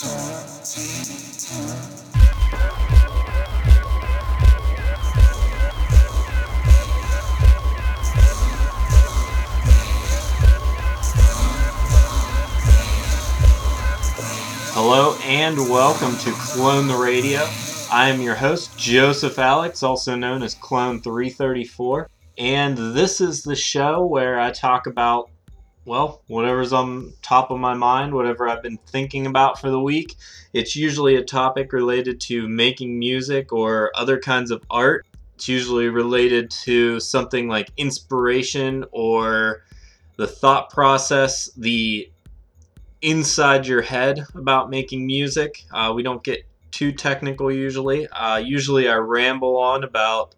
Hello and welcome to Clone the Radio. I am your host, Joseph Alex, also known as Clone 334, and this is the show where I talk about, well, whatever's on top of my mind, whatever I've been thinking about for the week. It's usually a topic related to making music or other kinds of art. It's usually related to something like inspiration or the thought process, the inside your head about making music. Uh, we don't get too technical usually. Uh, usually I ramble on about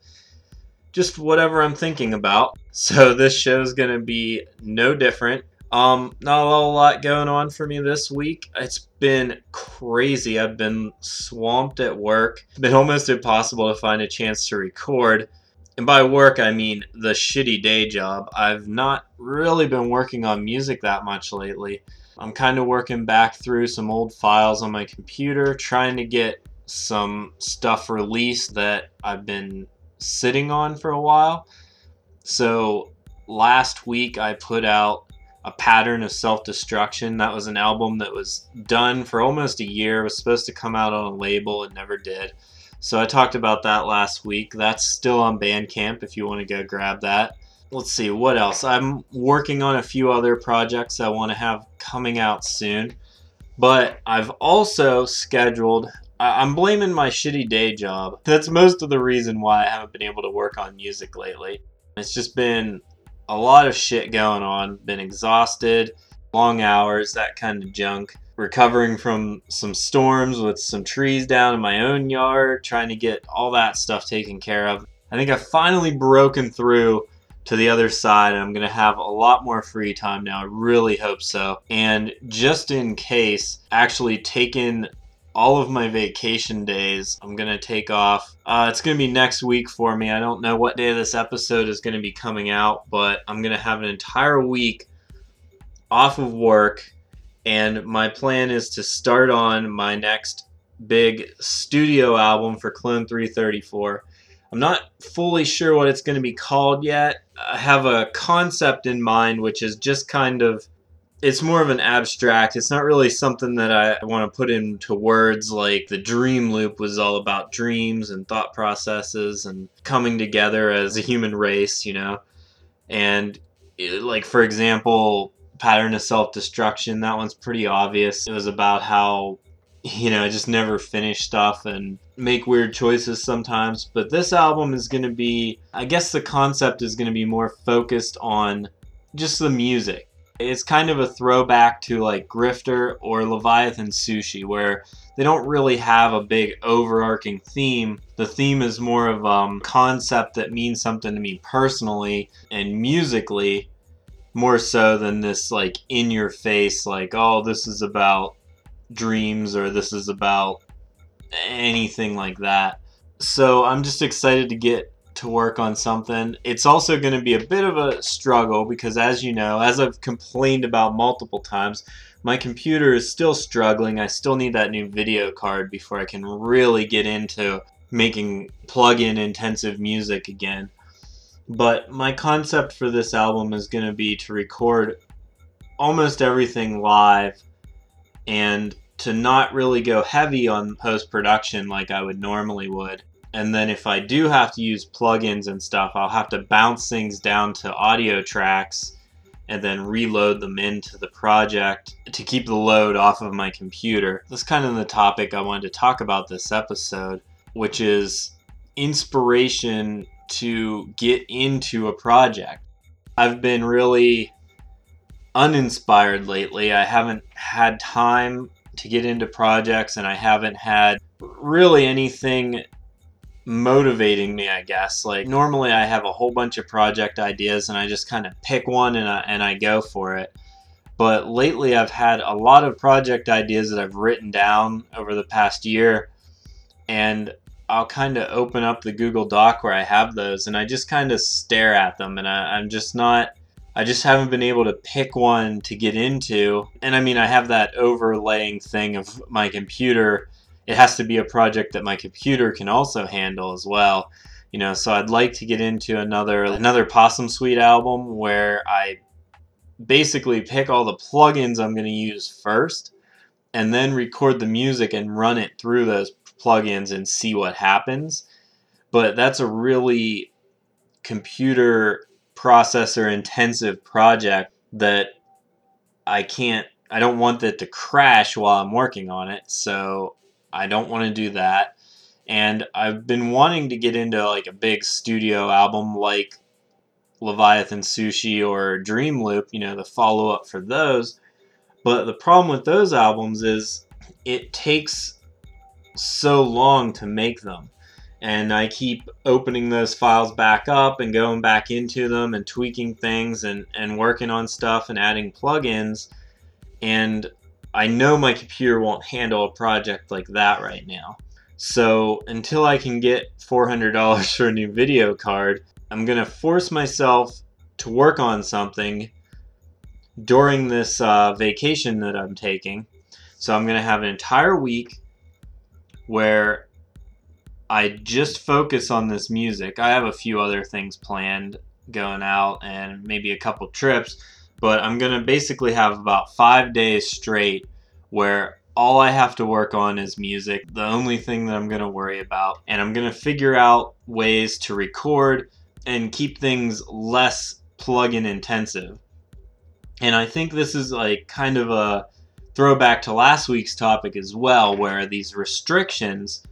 just whatever I'm thinking about. So this show is going to be no different. Um, not a lot going on for me this week. It's been crazy. I've been swamped at work. It's been almost impossible to find a chance to record. And by work, I mean the shitty day job. I've not really been working on music that much lately. I'm kind of working back through some old files on my computer, trying to get some stuff released that I've been sitting on for a while. So last week I put out a pattern of self-destruction. That was an album that was done for almost a year. It was supposed to come out on a label, it never did. So I talked about that last week. That's still on Bandcamp if you want to go grab that let's see what else. I'm working on a few other projects I want to have coming out soon, but I've also scheduled. I'm blaming my shitty day job. That's most of the reason why I haven't been able to work on music lately. It's just been a lot of shit going on. Been exhausted, long hours, that kind of junk. Recovering from some storms with some trees down in my own yard, trying to get all that stuff taken care of. I think I've finally broken through to the other side and I'm going to have a lot more free time now. I really hope so. And just in case, actually taking all of my vacation days. I'm going to take off. Uh, it's going to be next week for me. I don't know what day this episode is going to be coming out, but I'm going to have an entire week off of work. And my plan is to start on my next big studio album for Clone 334. I'm not fully sure what it's going to be called yet. I have a concept in mind, which is just kind of it's more of an abstract. It's not really something that I want to put into words like the dream loop was all about dreams and thought processes and coming together as a human race, you know. And like for example, pattern of self-destruction, that one's pretty obvious. It was about how you know, I just never finish stuff and make weird choices sometimes. But this album is going to be, I guess the concept is going to be more focused on just the music. It's kind of a throwback to like Grifter or Leviathan Sushi, where they don't really have a big overarching theme. The theme is more of a um, concept that means something to me personally and musically, more so than this like in your face, like, oh, this is about dreams or this is about anything like that. So I'm just excited to get to work on something. It's also going to be a bit of a struggle because, as you know, as I've complained about multiple times, my computer is still struggling. I still need that new video card before I can really get into making plug in intensive music again. But my concept for this album is going to be to record almost everything live and to not really go heavy on post production like I would normally would. And then if I do have to use plugins and stuff, I'll have to bounce things down to audio tracks and then reload them into the project to keep the load off of my computer. That's kind of the topic I wanted to talk about this episode, which is inspiration to get into a project. I've been really uninspired lately. I haven't had time to get into projects and I haven't had really anything motivating me, I guess. Like normally I have a whole bunch of project ideas and I just kind of pick one and I, and I go for it. But lately I've had a lot of project ideas that I've written down over the past year and I'll kind of open up the Google Doc where I have those and I just kind of stare at them and I, I'm just not I just haven't been able to pick one to get into. And I mean, I have that overlaying thing of my computer. It has to be a project that my computer can also handle as well. You know, so I'd like to get into another another Possum Suite album where I basically pick all the plugins I'm going to use first and then record the music and run it through those plugins and see what happens. But that's a really computer processor intensive project that I can't I don't want it to crash while I'm working on it, so I don't want to do that. And I've been wanting to get into like a big studio album like Leviathan Sushi or Dream Loop, you know, the follow up for those. But the problem with those albums is it takes so long to make them and I keep opening those files back up and going back into them and tweaking things and, and working on stuff and adding plugins. And I know my computer won't handle a project like that right now. So until I can get $400 for a new video card, I'm going to force myself to work on something during this uh, vacation that I'm taking. So I'm going to have an entire week where I just focus on this music. I have a few other things planned going out and maybe a couple trips, but I'm going to basically have about five days straight where all I have to work on is music, the only thing that I'm going to worry about. And I'm going to figure out ways to record and keep things less plug-in intensive. And I think this is like kind of a throwback to last week's topic as well, where these restrictions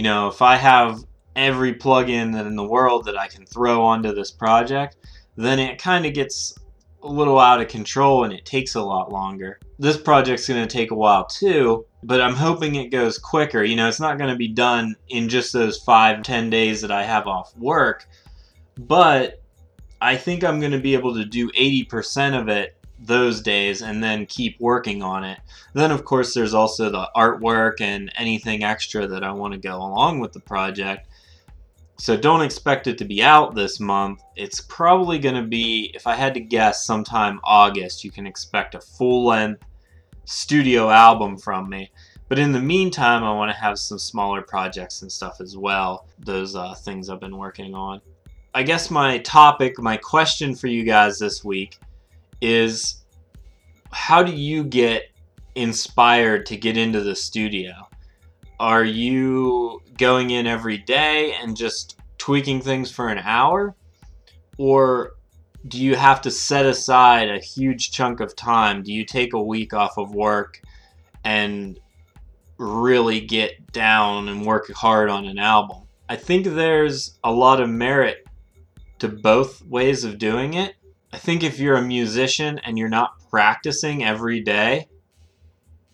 you know, if I have every plugin in the world that I can throw onto this project, then it kind of gets a little out of control and it takes a lot longer. This project's going to take a while too, but I'm hoping it goes quicker. You know, it's not going to be done in just those five, ten days that I have off work, but I think I'm going to be able to do 80% of it those days and then keep working on it. Then, of course, there's also the artwork and anything extra that I want to go along with the project. So don't expect it to be out this month. It's probably going to be, if I had to guess, sometime August. You can expect a full length studio album from me. But in the meantime, I want to have some smaller projects and stuff as well. Those uh, things I've been working on. I guess my topic, my question for you guys this week is how do you get inspired to get into the studio? Are you going in every day and just tweaking things for an hour? Or do you have to set aside a huge chunk of time? Do you take a week off of work and really get down and work hard on an album? I think there's a lot of merit to both ways of doing it. I think if you're a musician and you're not practicing every day,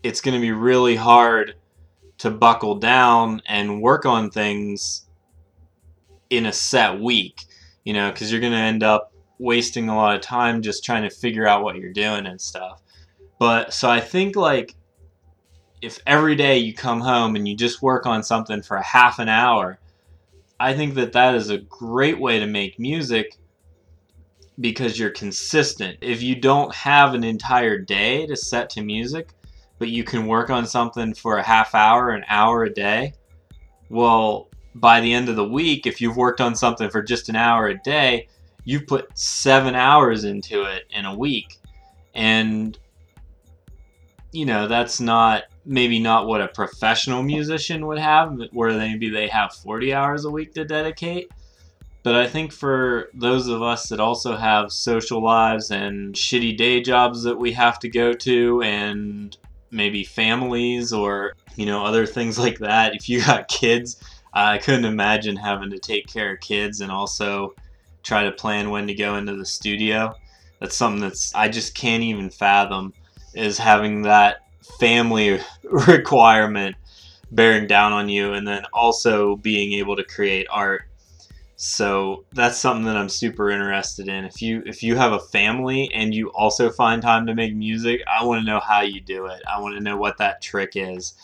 it's going to be really hard to buckle down and work on things in a set week, you know, because you're going to end up wasting a lot of time just trying to figure out what you're doing and stuff. But so I think like if every day you come home and you just work on something for a half an hour, I think that that is a great way to make music because you're consistent. If you don't have an entire day to set to music, but you can work on something for a half hour, an hour a day, well, by the end of the week, if you've worked on something for just an hour a day, you've put seven hours into it in a week. And, you know, that's not maybe not what a professional musician would have, where maybe they have 40 hours a week to dedicate. But I think for those of us that also have social lives and shitty day jobs that we have to go to and maybe families or, you know, other things like that, if you got kids, I couldn't imagine having to take care of kids and also try to plan when to go into the studio. That's something that's I just can't even fathom is having that family requirement bearing down on you and then also being able to create art so that's something that I'm super interested in. If you if you have a family and you also find time to make music, I want to know how you do it. I want to know what that trick is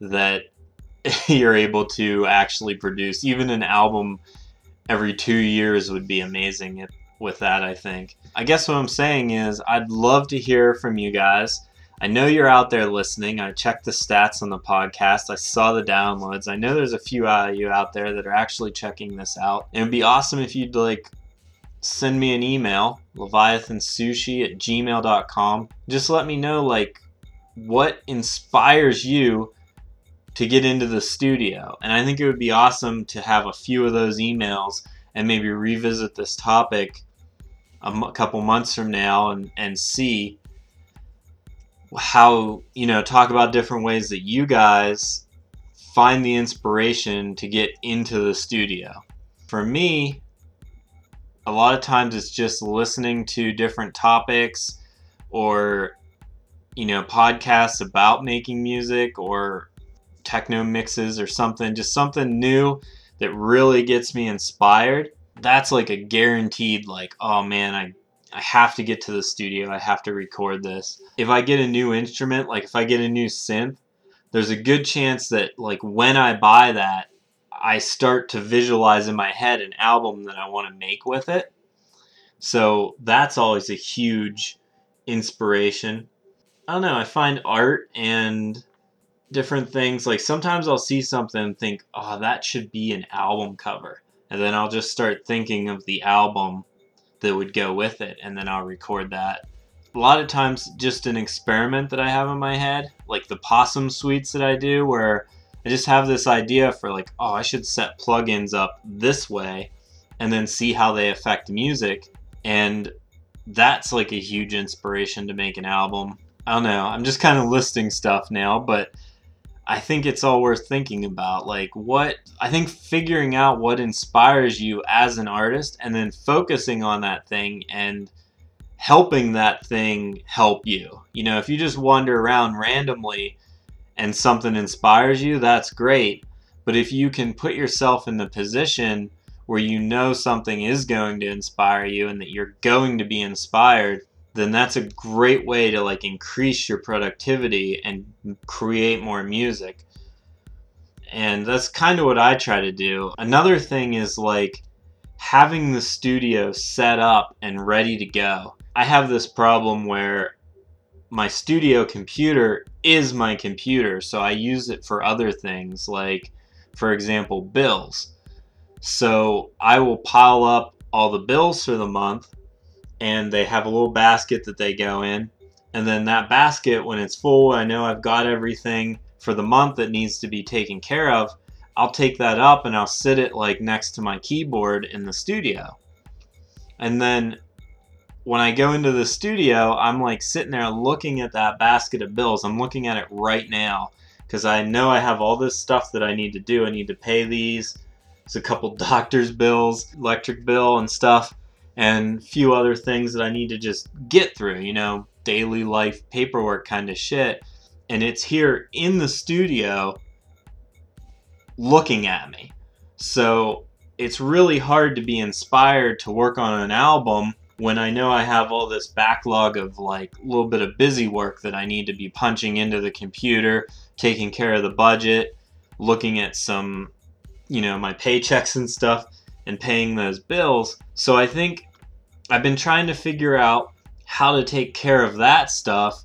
that you're able to actually produce. Even an album every 2 years would be amazing. It, with that, I think. I guess what I'm saying is I'd love to hear from you guys. I know you're out there listening. I checked the stats on the podcast. I saw the downloads. I know there's a few of you out there that are actually checking this out. It would be awesome if you'd like send me an email, leviathansushi at gmail.com. Just let me know like what inspires you to get into the studio. And I think it would be awesome to have a few of those emails and maybe revisit this topic a m- couple months from now and, and see how, you know, talk about different ways that you guys find the inspiration to get into the studio. For me, a lot of times it's just listening to different topics or you know podcasts about making music or techno mixes or something just something new that really gets me inspired that's like a guaranteed like oh man i i have to get to the studio. I have to record this. If i get a new instrument like if i get a new synth there's a good chance that like when i buy that i start to visualize in my head an album that i want to make with it. So that's always a huge inspiration. I don't know i find art and different things like sometimes i'll see something and think oh that should be an album cover. And then I'll just start thinking of the album that would go with it, and then I'll record that. A lot of times, just an experiment that I have in my head, like the possum suites that I do, where I just have this idea for like, oh, I should set plugins up this way, and then see how they affect music, and that's like a huge inspiration to make an album. I don't know. I'm just kind of listing stuff now, but I think it's all worth thinking about. Like, what I think figuring out what inspires you as an artist and then focusing on that thing and helping that thing help you. You know, if you just wander around randomly and something inspires you, that's great. But if you can put yourself in the position where you know something is going to inspire you and that you're going to be inspired, then that's a great way to like increase your productivity and create more music. And that's kind of what I try to do. Another thing is like having the studio set up and ready to go. I have this problem where my studio computer is my computer, so I use it for other things, like, for example, bills. So I will pile up all the bills for the month and they have a little basket that they go in. And then that basket, when it's full, I know I've got everything for the month that needs to be taken care of. I'll take that up and I'll sit it like next to my keyboard in the studio. And then when I go into the studio, I'm like sitting there looking at that basket of bills. I'm looking at it right now because I know I have all this stuff that I need to do. I need to pay these. It's a couple doctor's bills, electric bill, and stuff and few other things that I need to just get through, you know, daily life paperwork kind of shit. And it's here in the studio looking at me. So it's really hard to be inspired to work on an album when I know I have all this backlog of like a little bit of busy work that I need to be punching into the computer, taking care of the budget, looking at some, you know, my paychecks and stuff and paying those bills. So I think I've been trying to figure out how to take care of that stuff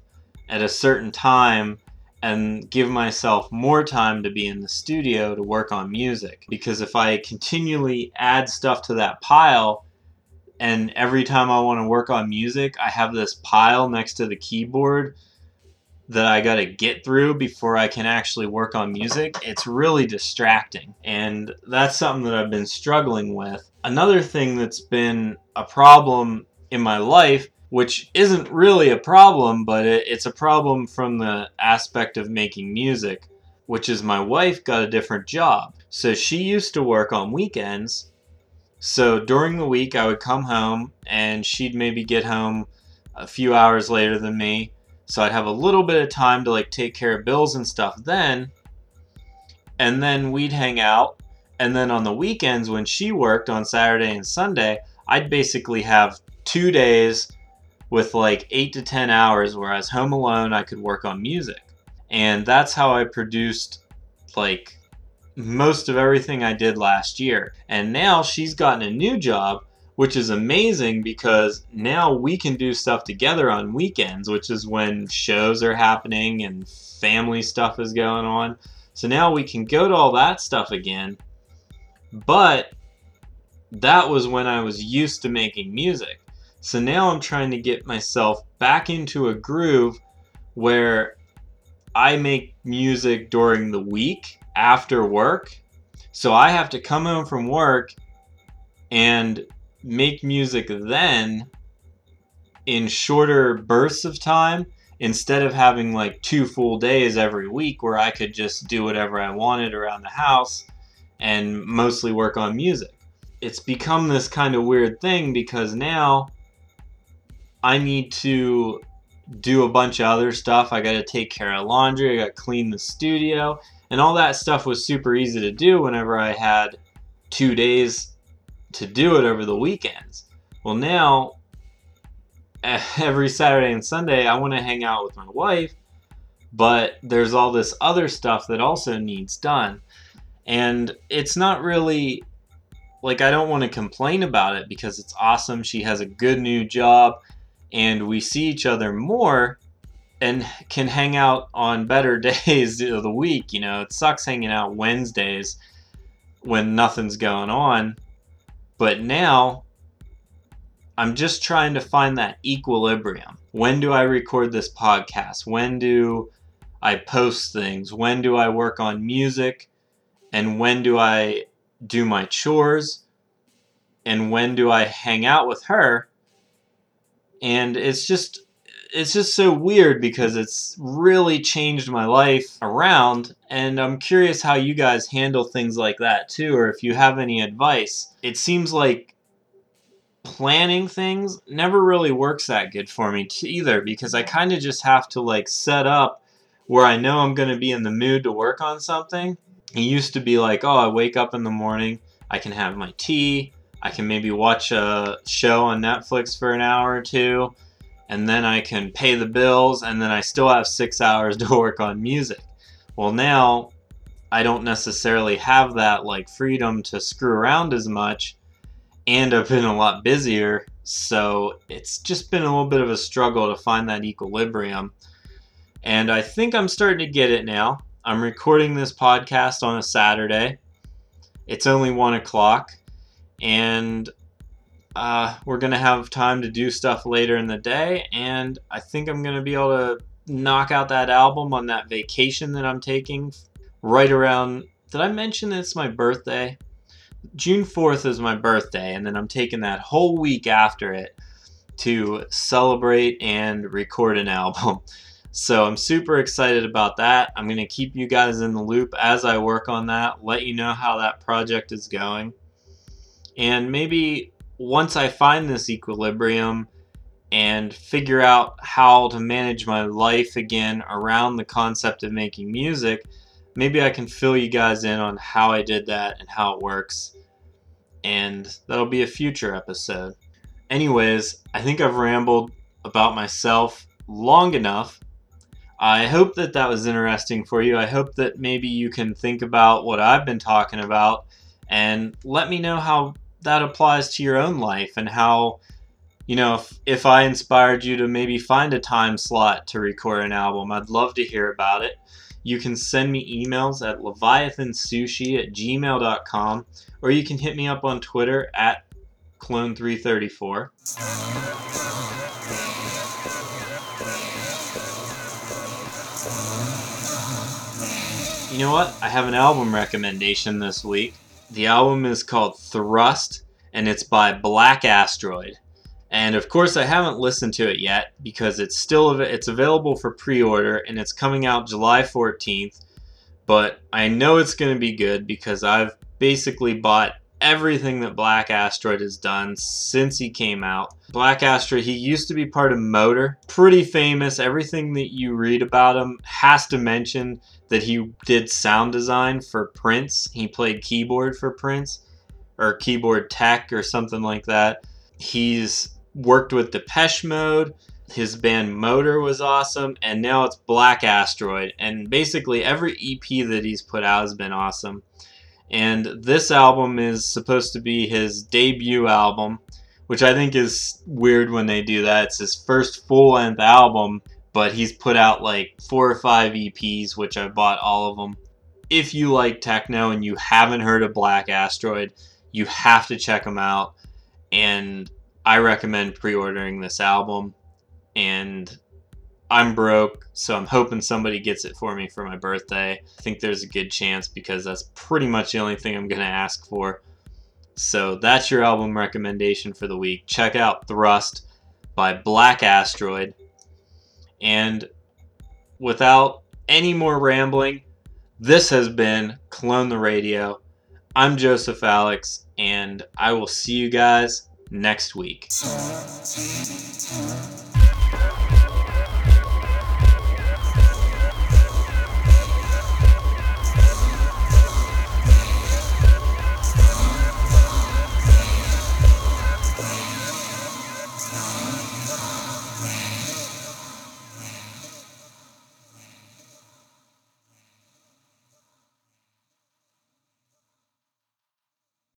at a certain time and give myself more time to be in the studio to work on music. Because if I continually add stuff to that pile, and every time I want to work on music, I have this pile next to the keyboard that I got to get through before I can actually work on music, it's really distracting. And that's something that I've been struggling with. Another thing that's been a problem in my life, which isn't really a problem, but it's a problem from the aspect of making music, which is my wife got a different job. So she used to work on weekends. So during the week, I would come home and she'd maybe get home a few hours later than me so I'd have a little bit of time to like take care of bills and stuff then. And then we'd hang out. And then on the weekends when she worked on Saturday and Sunday, I'd basically have two days with like eight to 10 hours where I was home alone. I could work on music. And that's how I produced like most of everything I did last year. And now she's gotten a new job which is amazing because now we can do stuff together on weekends, which is when shows are happening and family stuff is going on. So now we can go to all that stuff again. But that was when I was used to making music. So now I'm trying to get myself back into a groove where I make music during the week after work. So I have to come home from work and make music then in shorter bursts of time instead of having like two full days every week where I could just do whatever I wanted around the house and mostly work on music. It's become this kind of weird thing because now I need to do a bunch of other stuff. I got to take care of laundry, I got to clean the studio, and all that stuff was super easy to do whenever I had two days to do it over the weekends. Well, now eh, every Saturday and Sunday, I want to hang out with my wife, but there's all this other stuff that also needs done. And it's not really like I don't want to complain about it because it's awesome. She has a good new job and we see each other more and can hang out on better days of the week. You know, it sucks hanging out Wednesdays when nothing's going on but now I'm just trying to find that equilibrium. When do I record this podcast? When do I post things? When do I work on music? And when do I do my chores? And when do I hang out with her? And it's just it's just so weird because it's really changed my life around and I'm curious how you guys handle things like that too or if you have any advice. It seems like planning things never really works that good for me either because I kind of just have to like set up where I know I'm going to be in the mood to work on something. It used to be like, oh, I wake up in the morning, I can have my tea, I can maybe watch a show on Netflix for an hour or two and then I can pay the bills, and then I still have six hours to work on music. Well, now I don't necessarily have that like freedom to screw around as much, and I've been a lot busier, so it's just been a little bit of a struggle to find that equilibrium. And I think I'm starting to get it now. I'm recording this podcast on a Saturday. It's only one o'clock, and uh, we're going to have time to do stuff later in the day, and I think I'm going to be able to knock out that album on that vacation that I'm taking right around. Did I mention that it's my birthday? June 4th is my birthday, and then I'm taking that whole week after it to celebrate and record an album. So I'm super excited about that. I'm going to keep you guys in the loop as I work on that, let you know how that project is going. And maybe once I find this equilibrium and figure out how to manage my life again around the concept of making music, maybe I can fill you guys in on how I did that and how it works. And that'll be a future episode. Anyways, I think I've rambled about myself long enough. I hope that that was interesting for you. I hope that maybe you can think about what I've been talking about and let me know how that applies to your own life and how you know if, if i inspired you to maybe find a time slot to record an album i'd love to hear about it you can send me emails at leviathansushi at gmail.com or you can hit me up on twitter at clone334 you know what i have an album recommendation this week the album is called Thrust, and it's by Black Asteroid. And of course, I haven't listened to it yet because it's still it's available for pre-order and it's coming out July 14th. But I know it's going to be good because I've basically bought everything that Black Asteroid has done since he came out. Black Asteroid, he used to be part of Motor, pretty famous. Everything that you read about him has to mention that he did sound design for Prince. He played keyboard for Prince or keyboard tech or something like that. He's worked with Depeche Mode. His band Motor was awesome, and now it's Black Asteroid. And basically, every EP that he's put out has been awesome. And this album is supposed to be his debut album. which I think is weird when they do that. It's his first full length album, but he's put out like four or five EPs, which I bought all of them. If you like techno and you haven't heard of Black Asteroid, you have to check them out. And I recommend pre ordering this album. And I'm broke, so I'm hoping somebody gets it for me for my birthday. I think there's a good chance because that's pretty much the only thing I'm going to ask for. So that's your album recommendation for the week. Check out Thrust by Black Asteroid. And without any more rambling, this has been Clone the Radio. I'm Joseph Alex, and I will see you guys next week.